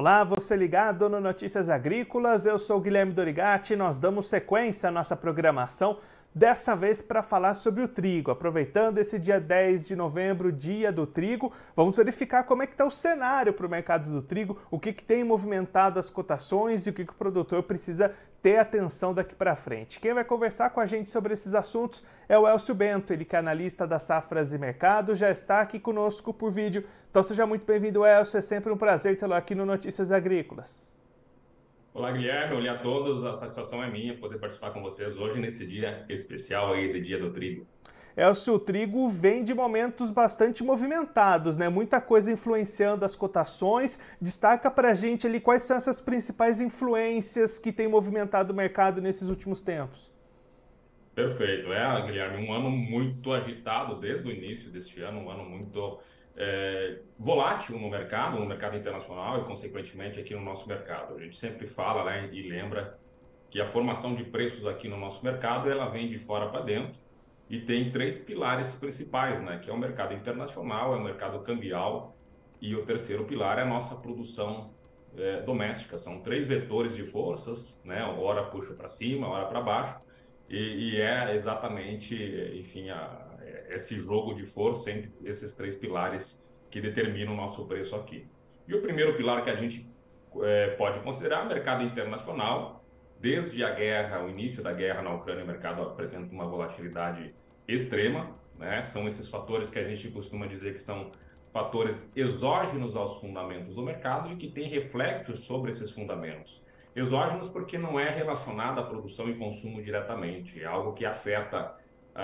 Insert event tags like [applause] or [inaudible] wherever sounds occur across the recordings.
Olá, você ligado no Notícias Agrícolas, eu sou Guilherme Dorigati. Nós damos sequência à nossa programação, dessa vez para falar sobre o trigo. Aproveitando esse dia 10 de novembro, dia do trigo, vamos verificar como é que está o cenário para o mercado do trigo, o que, que tem movimentado as cotações e o que, que o produtor precisa ter atenção daqui para frente. Quem vai conversar com a gente sobre esses assuntos é o Elcio Bento, ele que é analista da Safras e Mercado, já está aqui conosco por vídeo. Então seja muito bem-vindo, Elcio, é sempre um prazer tê-lo aqui no Notícias Agrícolas. Olá, Guilherme, olá a todos, a satisfação é minha poder participar com vocês hoje nesse dia especial aí de Dia do Trigo. Elcio, o trigo vem de momentos bastante movimentados, né? Muita coisa influenciando as cotações. Destaca para a gente ali quais são essas principais influências que têm movimentado o mercado nesses últimos tempos. Perfeito. É, Guilherme, um ano muito agitado desde o início deste ano, um ano muito é, volátil no mercado, no mercado internacional e, consequentemente, aqui no nosso mercado. A gente sempre fala né, e lembra que a formação de preços aqui no nosso mercado ela vem de fora para dentro e tem três pilares principais, né? Que é o mercado internacional, é o mercado cambial e o terceiro pilar é a nossa produção é, doméstica. São três vetores de forças, né? Hora puxa para cima, hora para baixo e, e, é exatamente, enfim, a, esse jogo de força entre esses três pilares que determinam o nosso preço aqui. E o primeiro pilar que a gente é, pode considerar é o mercado internacional, Desde a guerra, o início da guerra na Ucrânia, o mercado apresenta uma volatilidade extrema. Né? São esses fatores que a gente costuma dizer que são fatores exógenos aos fundamentos do mercado e que têm reflexos sobre esses fundamentos. Exógenos porque não é relacionado à produção e consumo diretamente, é algo que afeta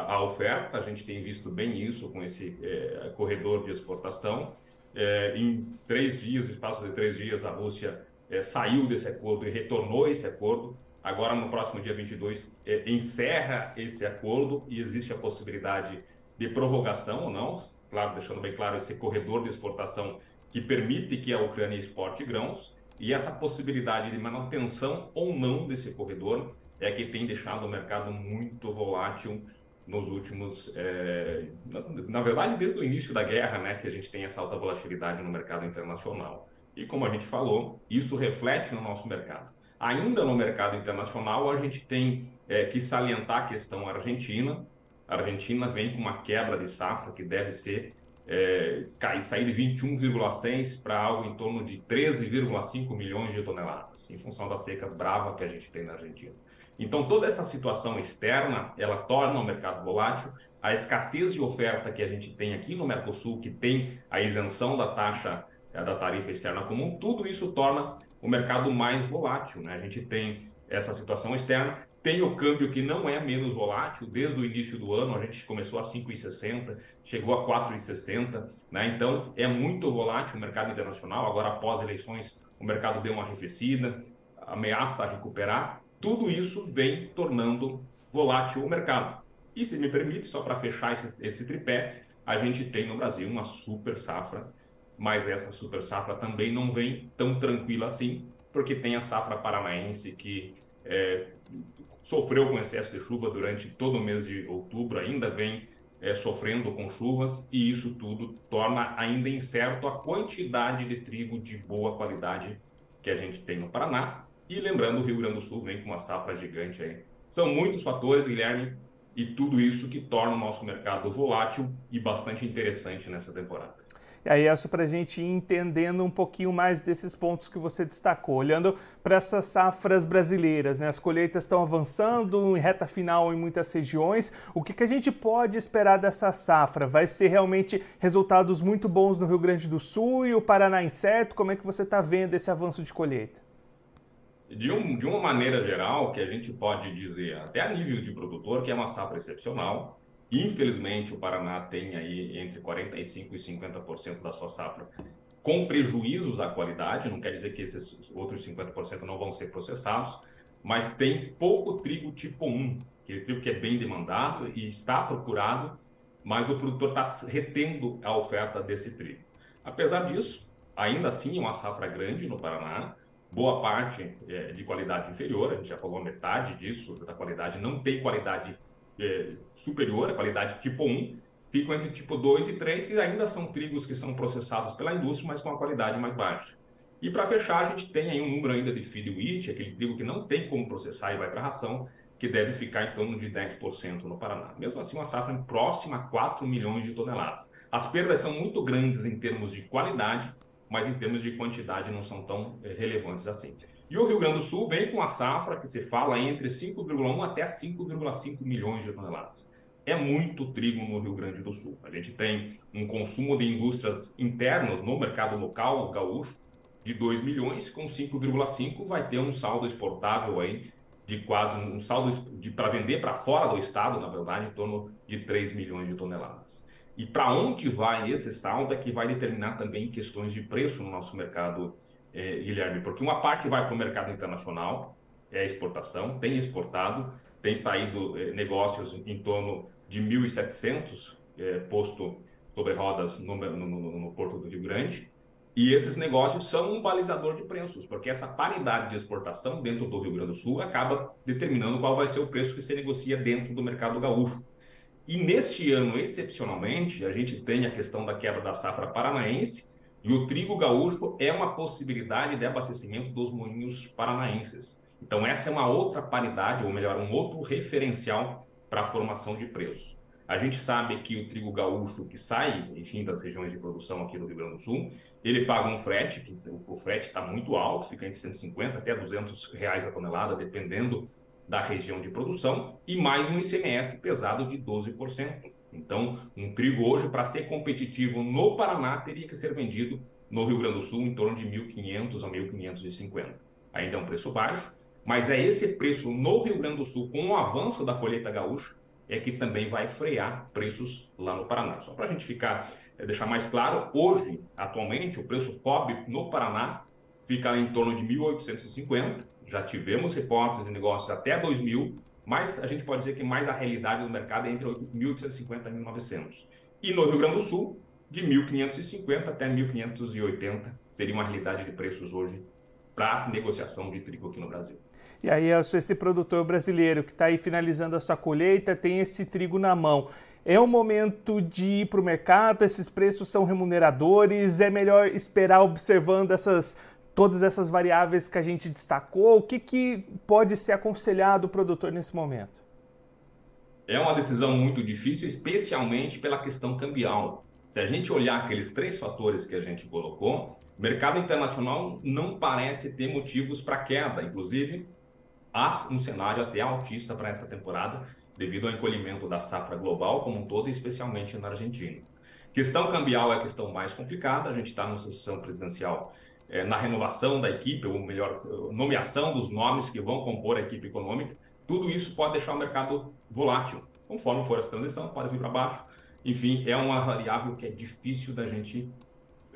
a, oferta, a gente tem visto bem isso com esse é, corredor de exportação. É, em três dias, espaço de três dias, a Rússia é, saiu desse acordo e retornou esse acordo. Agora, no próximo dia 22, é, encerra esse acordo e existe a possibilidade de prorrogação ou não, claro, deixando bem claro esse corredor de exportação que permite que a Ucrânia exporte grãos e essa possibilidade de manutenção ou não desse corredor é que tem deixado o mercado muito volátil nos últimos, é, na, na, verdade, desde o início da guerra, né, que a gente tem essa alta volatilidade no mercado internacional. E como a gente falou, isso reflete no nosso mercado. Ainda no mercado internacional, a gente tem é, que salientar a questão argentina. A Argentina vem com uma quebra de safra que deve ser é, sair de 21,6 para algo em torno de 13,5 milhões de toneladas, em função da seca brava que a gente tem na Argentina. Então, toda essa situação externa, ela torna o mercado volátil. A escassez de oferta que a gente tem aqui no Mercosul, que tem a isenção da taxa da tarifa externa comum, tudo isso torna o mercado mais volátil. Né? A gente tem essa situação externa, tem o câmbio que não é menos volátil, desde o início do ano a gente começou a 5,60, chegou a 4,60, né? então é muito volátil o mercado internacional, agora após eleições o mercado deu uma arrefecida, ameaça a recuperar, tudo isso vem tornando volátil o mercado. E se me permite, só para fechar esse, esse tripé, a gente tem no Brasil uma super safra mas essa super safra também não vem tão tranquila assim, porque tem a safra paranaense que é, sofreu com excesso de chuva durante todo o mês de outubro, ainda vem é, sofrendo com chuvas, e isso tudo torna ainda incerto a quantidade de trigo de boa qualidade que a gente tem no Paraná. E lembrando, o Rio Grande do Sul vem com uma safra gigante aí. São muitos fatores, Guilherme, e tudo isso que torna o nosso mercado volátil e bastante interessante nessa temporada. E aí, Elcio, para a gente ir entendendo um pouquinho mais desses pontos que você destacou, olhando para essas safras brasileiras, né? As colheitas estão avançando em reta final em muitas regiões. O que, que a gente pode esperar dessa safra? Vai ser realmente resultados muito bons no Rio Grande do Sul e o Paraná incerto? Como é que você está vendo esse avanço de colheita? De, um, de uma maneira geral, que a gente pode dizer, até a nível de produtor, que é uma safra excepcional, Infelizmente, o Paraná tem aí entre 45% e 50% da sua safra com prejuízos à qualidade, não quer dizer que esses outros 50% não vão ser processados, mas tem pouco trigo tipo 1, aquele trigo que é bem demandado e está procurado, mas o produtor está retendo a oferta desse trigo. Apesar disso, ainda assim é uma safra grande no Paraná, boa parte é de qualidade inferior, a gente já falou metade disso, da qualidade não tem qualidade é, superior, a qualidade tipo 1, ficam entre tipo 2 e 3, que ainda são trigos que são processados pela indústria, mas com a qualidade mais baixa. E para fechar, a gente tem aí um número ainda de feed wheat, aquele trigo que não tem como processar e vai para a ração, que deve ficar em torno de 10% no Paraná. Mesmo assim, uma safra próxima a 4 milhões de toneladas. As perdas são muito grandes em termos de qualidade, mas em termos de quantidade não são tão eh, relevantes assim. E o Rio Grande do Sul vem com a safra que se fala entre 5,1 até 5,5 milhões de toneladas. É muito trigo no Rio Grande do Sul. A gente tem um consumo de indústrias internas no mercado local gaúcho de 2 milhões, com 5,5 vai ter um saldo exportável aí de quase um saldo para vender para fora do estado, na verdade, em torno de 3 milhões de toneladas. E para onde vai esse saldo é que vai determinar também questões de preço no nosso mercado, eh, Guilherme, porque uma parte vai para o mercado internacional, é exportação, tem exportado, tem saído eh, negócios em torno de 1.700 eh, posto sobre rodas no, no, no Porto do Rio Grande, e esses negócios são um balizador de preços, porque essa paridade de exportação dentro do Rio Grande do Sul acaba determinando qual vai ser o preço que se negocia dentro do mercado gaúcho. E neste ano, excepcionalmente, a gente tem a questão da quebra da safra paranaense e o trigo gaúcho é uma possibilidade de abastecimento dos moinhos paranaenses. Então, essa é uma outra paridade, ou melhor, um outro referencial para a formação de preços. A gente sabe que o trigo gaúcho que sai, enfim, das regiões de produção aqui do Rio Grande do Sul, ele paga um frete, que o frete está muito alto, fica entre 150 até 200 reais a tonelada, dependendo da região de produção, e mais um ICMS pesado de 12%. Então, um trigo hoje, para ser competitivo no Paraná, teria que ser vendido no Rio Grande do Sul em torno de 1.500 a 1.550. Ainda é um preço baixo, mas é esse preço no Rio Grande do Sul, com o avanço da colheita gaúcha, é que também vai frear preços lá no Paraná. Só para a gente ficar, é, deixar mais claro, hoje, atualmente, o preço FOB no Paraná fica em torno de 1.850. Já tivemos reportes de negócios até 2.000, mas a gente pode dizer que mais a realidade do mercado é entre 1.850 e 1.900. E no Rio Grande do Sul, de 1.550 até 1.580 seria uma realidade de preços hoje para negociação de trigo aqui no Brasil. E aí, esse produtor brasileiro que está aí finalizando a sua colheita tem esse trigo na mão. É o momento de ir para o mercado? Esses preços são remuneradores? É melhor esperar observando essas todas essas variáveis que a gente destacou? O que, que pode ser aconselhado o produtor nesse momento? É uma decisão muito difícil, especialmente pela questão cambial. Se a gente olhar aqueles três fatores que a gente colocou, o mercado internacional não parece ter motivos para queda. Inclusive, há um cenário até altista para essa temporada, devido ao encolhimento da safra global como um todo, especialmente na Argentina. Questão cambial é a questão mais complicada. A gente está numa sessão presidencial é, na renovação da equipe, ou melhor, nomeação dos nomes que vão compor a equipe econômica. Tudo isso pode deixar o mercado volátil. Conforme for essa transição, pode vir para baixo. Enfim, é uma variável que é difícil da gente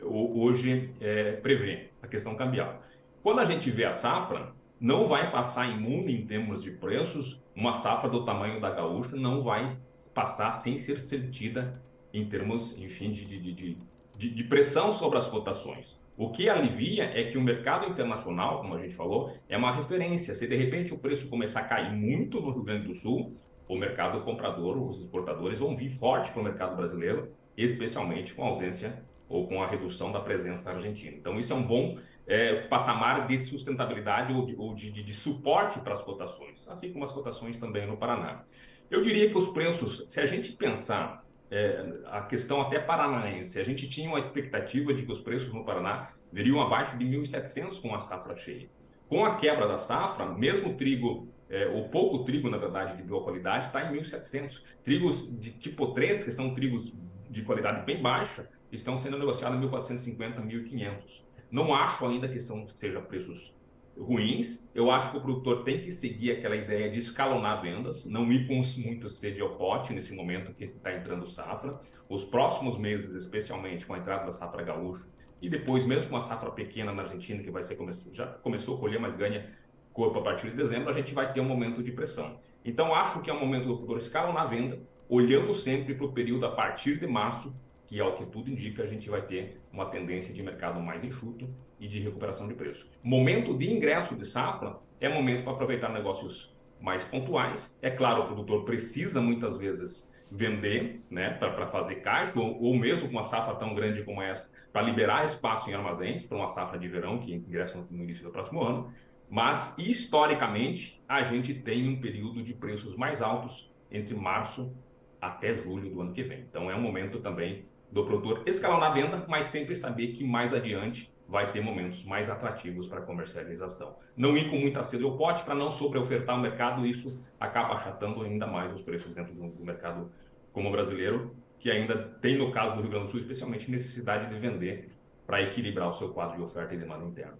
hoje é, prever, a questão cambial. Quando a gente vê a safra, não vai passar imune em termos de preços, uma safra do tamanho da gaúcha não vai passar sem ser sentida em termos, enfim, de, de, de, de, pressão sobre as cotações. O que alivia é que o mercado internacional, como a gente falou, é uma referência. Se de repente o preço começar a cair muito no Rio Grande do Sul, o mercado comprador, os exportadores vão vir forte para o mercado brasileiro, especialmente com a ausência ou com a redução da presença argentina. Então, isso é um bom é, patamar de sustentabilidade ou, de, ou de, de, de suporte para as cotações, assim como as cotações também no Paraná. Eu diria que os preços, se a gente pensar é, a questão até paranaense, a gente tinha uma expectativa de que os preços no Paraná viriam abaixo de 1.700 com a safra cheia. Com a quebra da safra, mesmo trigo, é, ou pouco trigo, na verdade, de boa qualidade, está em 1.700. Trigos de tipo 3, que são trigos de qualidade bem baixa, estão sendo negociados em 1.450, 1.500. Não acho ainda que são, sejam preços ruins. Eu acho que o produtor tem que seguir aquela ideia de escalonar vendas, não ir com muito sede ao pote nesse momento que está entrando safra. Os próximos meses, especialmente com a entrada da safra gaúcha, e depois, mesmo com a safra pequena na Argentina, que vai ser já começou a colher, mas ganha corpo a partir de dezembro, a gente vai ter um momento de pressão. Então, acho que é o momento do produtor escalonar venda, olhando sempre para o período a partir de março, que é o que tudo indica, a gente vai ter uma tendência de mercado mais enxuto e de recuperação de preço. Momento de ingresso de safra é momento para aproveitar negócios mais pontuais. É claro, o produtor precisa muitas vezes vender, né, para fazer caixa, ou, ou, mesmo com uma safra tão grande como essa, para liberar espaço em armazéns para uma safra de verão que ingressa no início do próximo ano. Mas, historicamente, a gente tem um período de preços mais altos entre março até julho do ano que vem. Então, é um momento também do produtor escalonar a venda, mas sempre saber que mais adiante vai ter momentos mais atrativos para comercialização. Não ir com muita sede ao pote para não sobreofertar o mercado, isso acaba achatando ainda mais os preços dentro do mercado como brasileiro, que ainda tem, no caso do Rio Grande do Sul, especialmente necessidade de vender para equilibrar o seu quadro de oferta e demanda interna.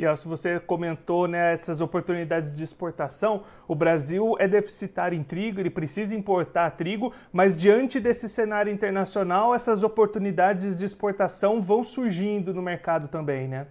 E se você comentou né, oportunidades de exportação, o Brasil é deficitário em trigo, ele precisa importar trigo, mas diante desse cenário internacional, essas oportunidades de exportação vão surgindo no mercado também, né?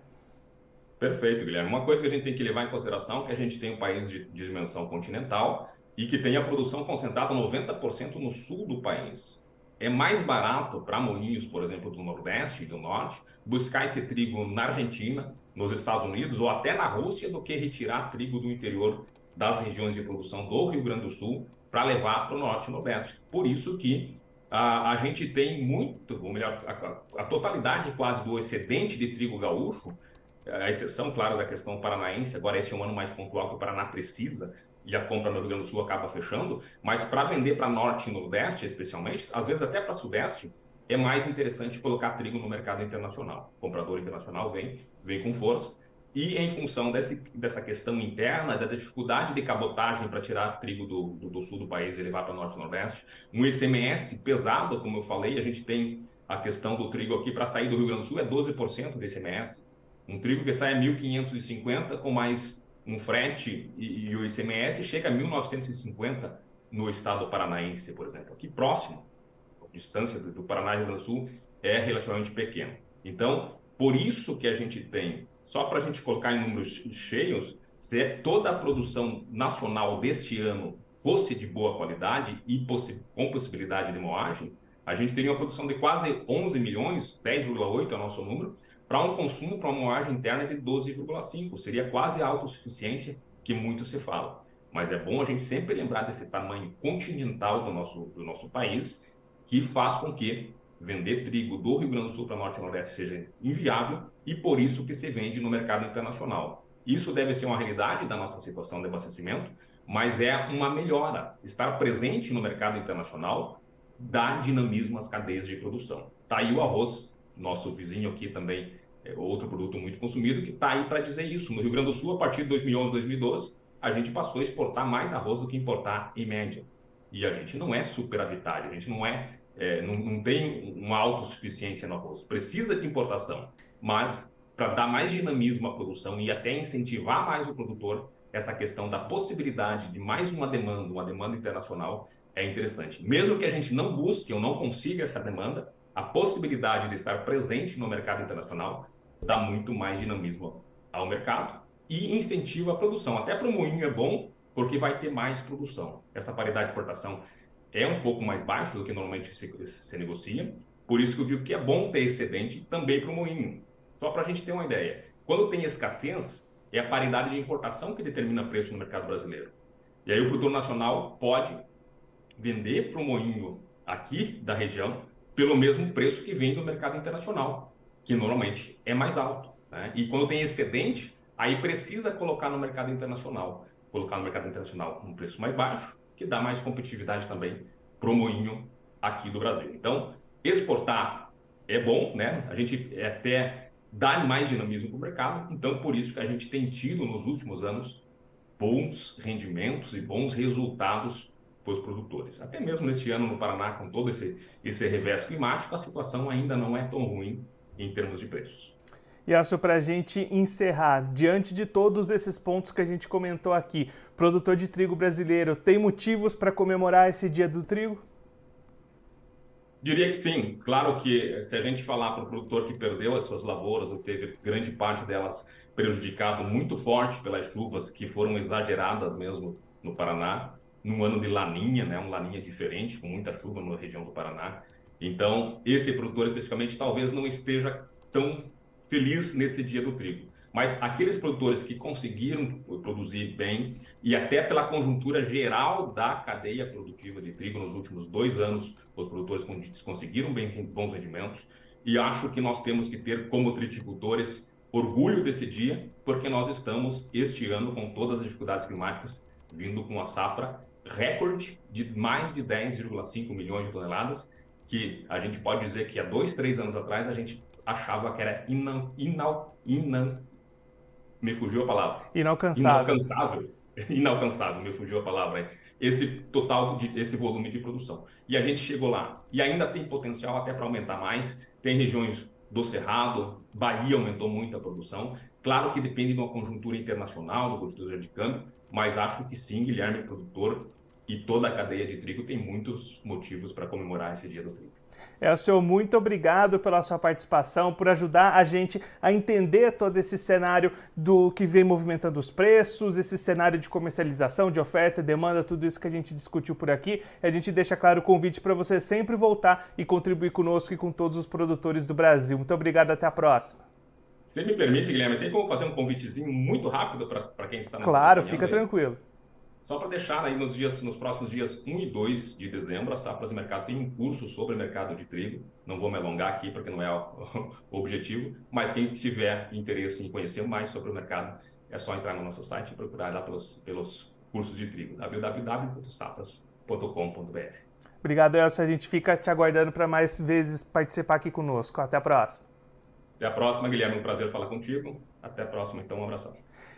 Perfeito, Guilherme. Uma coisa que a gente tem que levar em consideração é que a gente tem um país de dimensão continental e que tem a produção concentrada 90% no sul do país. É mais barato para moinhos, por exemplo, do Nordeste e do Norte, buscar esse trigo na Argentina, nos Estados Unidos ou até na Rússia do que retirar trigo do interior das regiões de produção do Rio Grande do Sul para levar para o Norte e Nordeste. Por isso que a, a gente tem muito, ou melhor, a, a, totalidade quase do excedente de trigo gaúcho, a exceção, claro, da questão paranaense, agora esse é um ano mais pontual que o Paraná precisa, e a compra no Rio Grande do Sul acaba fechando, mas para vender para Norte e Nordeste, especialmente, às vezes até para Sudeste, é mais interessante colocar trigo no mercado internacional. O comprador internacional vem, vem com força, e em função desse, dessa questão interna, da dificuldade de cabotagem para tirar trigo do, do, do, sul do país e levar para norte e nordeste, um ICMS pesado, como eu falei, a gente tem a questão do trigo aqui para sair do Rio Grande do Sul é 12% do ICMS. Um trigo que sai a 1.550 com mais um frete e, e o ICMS chega a 1.950 no estado paranaense, por exemplo, aqui próximo distância do Paraná e Rio Grande do Sul é relativamente pequena. Então, por isso que a gente tem, só para a gente colocar em números cheios, se é toda a produção nacional deste ano fosse de boa qualidade e possi com possibilidade de moagem, a gente teria uma produção de quase 11 milhões, 10,8 é o nosso número, para um consumo para uma moagem interna de 12,5. Seria quase a autossuficiência que muito se fala. Mas é bom a gente sempre lembrar desse tamanho continental do nosso, do nosso país que faz com que vender trigo do Rio Grande do Sul para Norte e Nordeste seja inviável e por isso que se vende no mercado internacional. Isso deve ser uma realidade da nossa situação de abastecimento, mas é uma melhora. Estar presente no mercado internacional dá dinamismo às cadeias de produção. Está aí o arroz, nosso vizinho aqui também, é outro produto muito consumido, que está aí para dizer isso. No Rio Grande do Sul, a partir de 2011, 2012, a gente passou a exportar mais arroz do que importar em média. E a gente não é superavitário, a gente não é é, não, não, tem uma autossuficiência no arroz. Precisa de importação, mas para dar mais dinamismo à produção e até incentivar mais o produtor, essa questão da possibilidade de mais uma demanda, uma demanda internacional, é interessante. Mesmo que a gente não busque ou não consiga essa demanda, a possibilidade de estar presente no mercado internacional dá muito mais dinamismo ao mercado e incentiva a produção. Até para o moinho é bom, porque vai ter mais produção. Essa paridade de exportação é um pouco mais baixo do que normalmente se, se negocia. Por isso que eu digo que é bom ter excedente também para o moinho. Só para a gente ter uma ideia. Quando tem escassez, é a paridade de importação que determina preço no mercado brasileiro. E aí o produtor nacional pode vender para o moinho aqui da região pelo mesmo preço que vem do mercado internacional, que normalmente é mais alto. Né? E quando tem excedente, aí precisa colocar no mercado internacional. Colocar no mercado internacional um preço mais baixo que dá mais competitividade também para o moinho aqui do Brasil. Então, exportar é bom, né? A gente até dá mais dinamismo para o mercado, então por isso que a gente tem tido nos últimos anos bons rendimentos e bons resultados para os produtores. Até mesmo neste ano no Paraná, com todo esse, esse revés climático, a situação ainda não é tão ruim em termos de preços. E acho para a gente encerrar, diante de todos esses pontos que a gente comentou aqui, produtor de trigo brasileiro tem motivos para comemorar esse dia do trigo? Diria que sim. Claro que se a gente falar para o produtor que perdeu as suas lavouras, ou teve grande parte delas prejudicado muito forte pelas chuvas que foram exageradas mesmo no Paraná, num ano de laninha, né, um laninha diferente, com muita chuva na região do Paraná. Então, esse produtor especificamente talvez não esteja tão feliz nesse dia do trigo. Mas aqueles produtores que conseguiram produzir bem e até pela conjuntura geral da cadeia produtiva de trigo nos últimos dois anos, os produtores conseguiram bem, bons rendimentos. E acho que nós temos que ter como triticultores orgulho desse dia, porque nós estamos este ano com todas as dificuldades climáticas vindo com uma safra recorde de mais de 10,5 milhões de toneladas, que a gente pode dizer que há dois, três anos atrás a gente achava que era inan, inal, inan, me fugiu a palavra. Inalcançável. Inalcançável. [laughs] Inalcançável, me fugiu a palavra. Esse total, de, esse volume de produção. E a gente chegou lá. E ainda tem potencial até para aumentar mais. Tem regiões do Cerrado, Bahia aumentou muito a produção. Claro que depende de uma conjuntura internacional, do custo de câmbio, mas acho que sim, Guilherme, produtor e toda a cadeia de trigo tem muitos motivos para comemorar esse dia do trigo. É, o senhor, muito obrigado pela sua participação, por ajudar a gente a entender todo esse cenário do que vem movimentando os preços, esse cenário de comercialização, de oferta, demanda, tudo isso que a gente discutiu por aqui. A gente deixa claro o convite para você sempre voltar e contribuir conosco e com todos os produtores do Brasil. Muito obrigado, até a próxima. Se me permite, Guilherme, tem como fazer um convitezinho muito rápido para quem está na Claro, fica aí? tranquilo. Só para deixar aí nos dias, nos próximos dias 1 e 2 de dezembro, a Safras Mercado tem um curso sobre mercado de trigo. Não vou me alongar aqui porque não é [laughs] o, objetivo, mas quem tiver interesse em conhecer mais sobre o mercado, é só entrar no nosso site e procurar lá pelos, pelos cursos de trigo, www.safras.com.br. Obrigado, Elcio. A gente fica te aguardando para mais vezes participar aqui conosco. Até a próxima. Até a próxima, Guilherme. Um prazer falar contigo. Até a próxima, então. Um abração.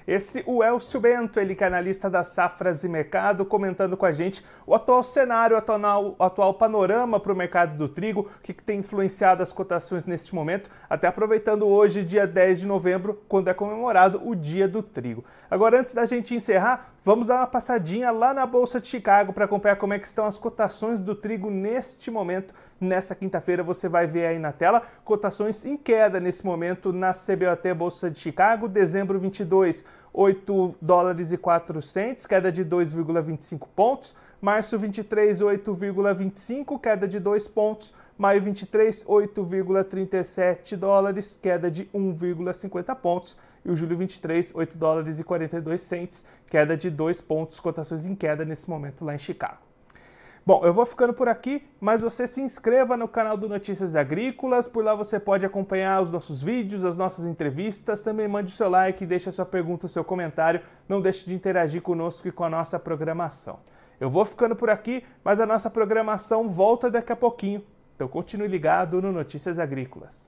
Esse o Elcio Bento, ele que é analista das safras e mercado, comentando com a gente o atual cenário, o atual, o atual panorama para o mercado do trigo, o que, que tem influenciado as cotações neste momento, até aproveitando hoje, dia 10 de novembro, quando é comemorado o Dia do Trigo. Agora, antes da gente encerrar, vamos dar uma passadinha lá na Bolsa de Chicago para acompanhar como é que estão as cotações do trigo neste momento. Nessa quinta-feira você vai ver aí na tela cotações em queda nesse momento na CBOT Bolsa de Chicago, dezembro 22 8 dólares e 4 centes, queda de 2,25 pontos. Março 23, 8,25, queda de 2 pontos. Maio 23, 8,37 dólares, queda de 1,50 pontos. E o julho 23, 8 dólares e 42 centes, queda de 2 pontos, cotações em queda nesse momento lá em Chicago. Bom, eu vou ficando por aqui, mas você se inscreva no canal do Notícias Agrícolas, por lá você pode acompanhar os nossos vídeos, as nossas entrevistas, também mande o seu like, deixe a sua pergunta, o seu comentário, não deixe de interagir conosco e com a nossa programação. Eu vou ficando por aqui, mas a nossa programação volta daqui a pouquinho, então continue ligado no Notícias Agrícolas.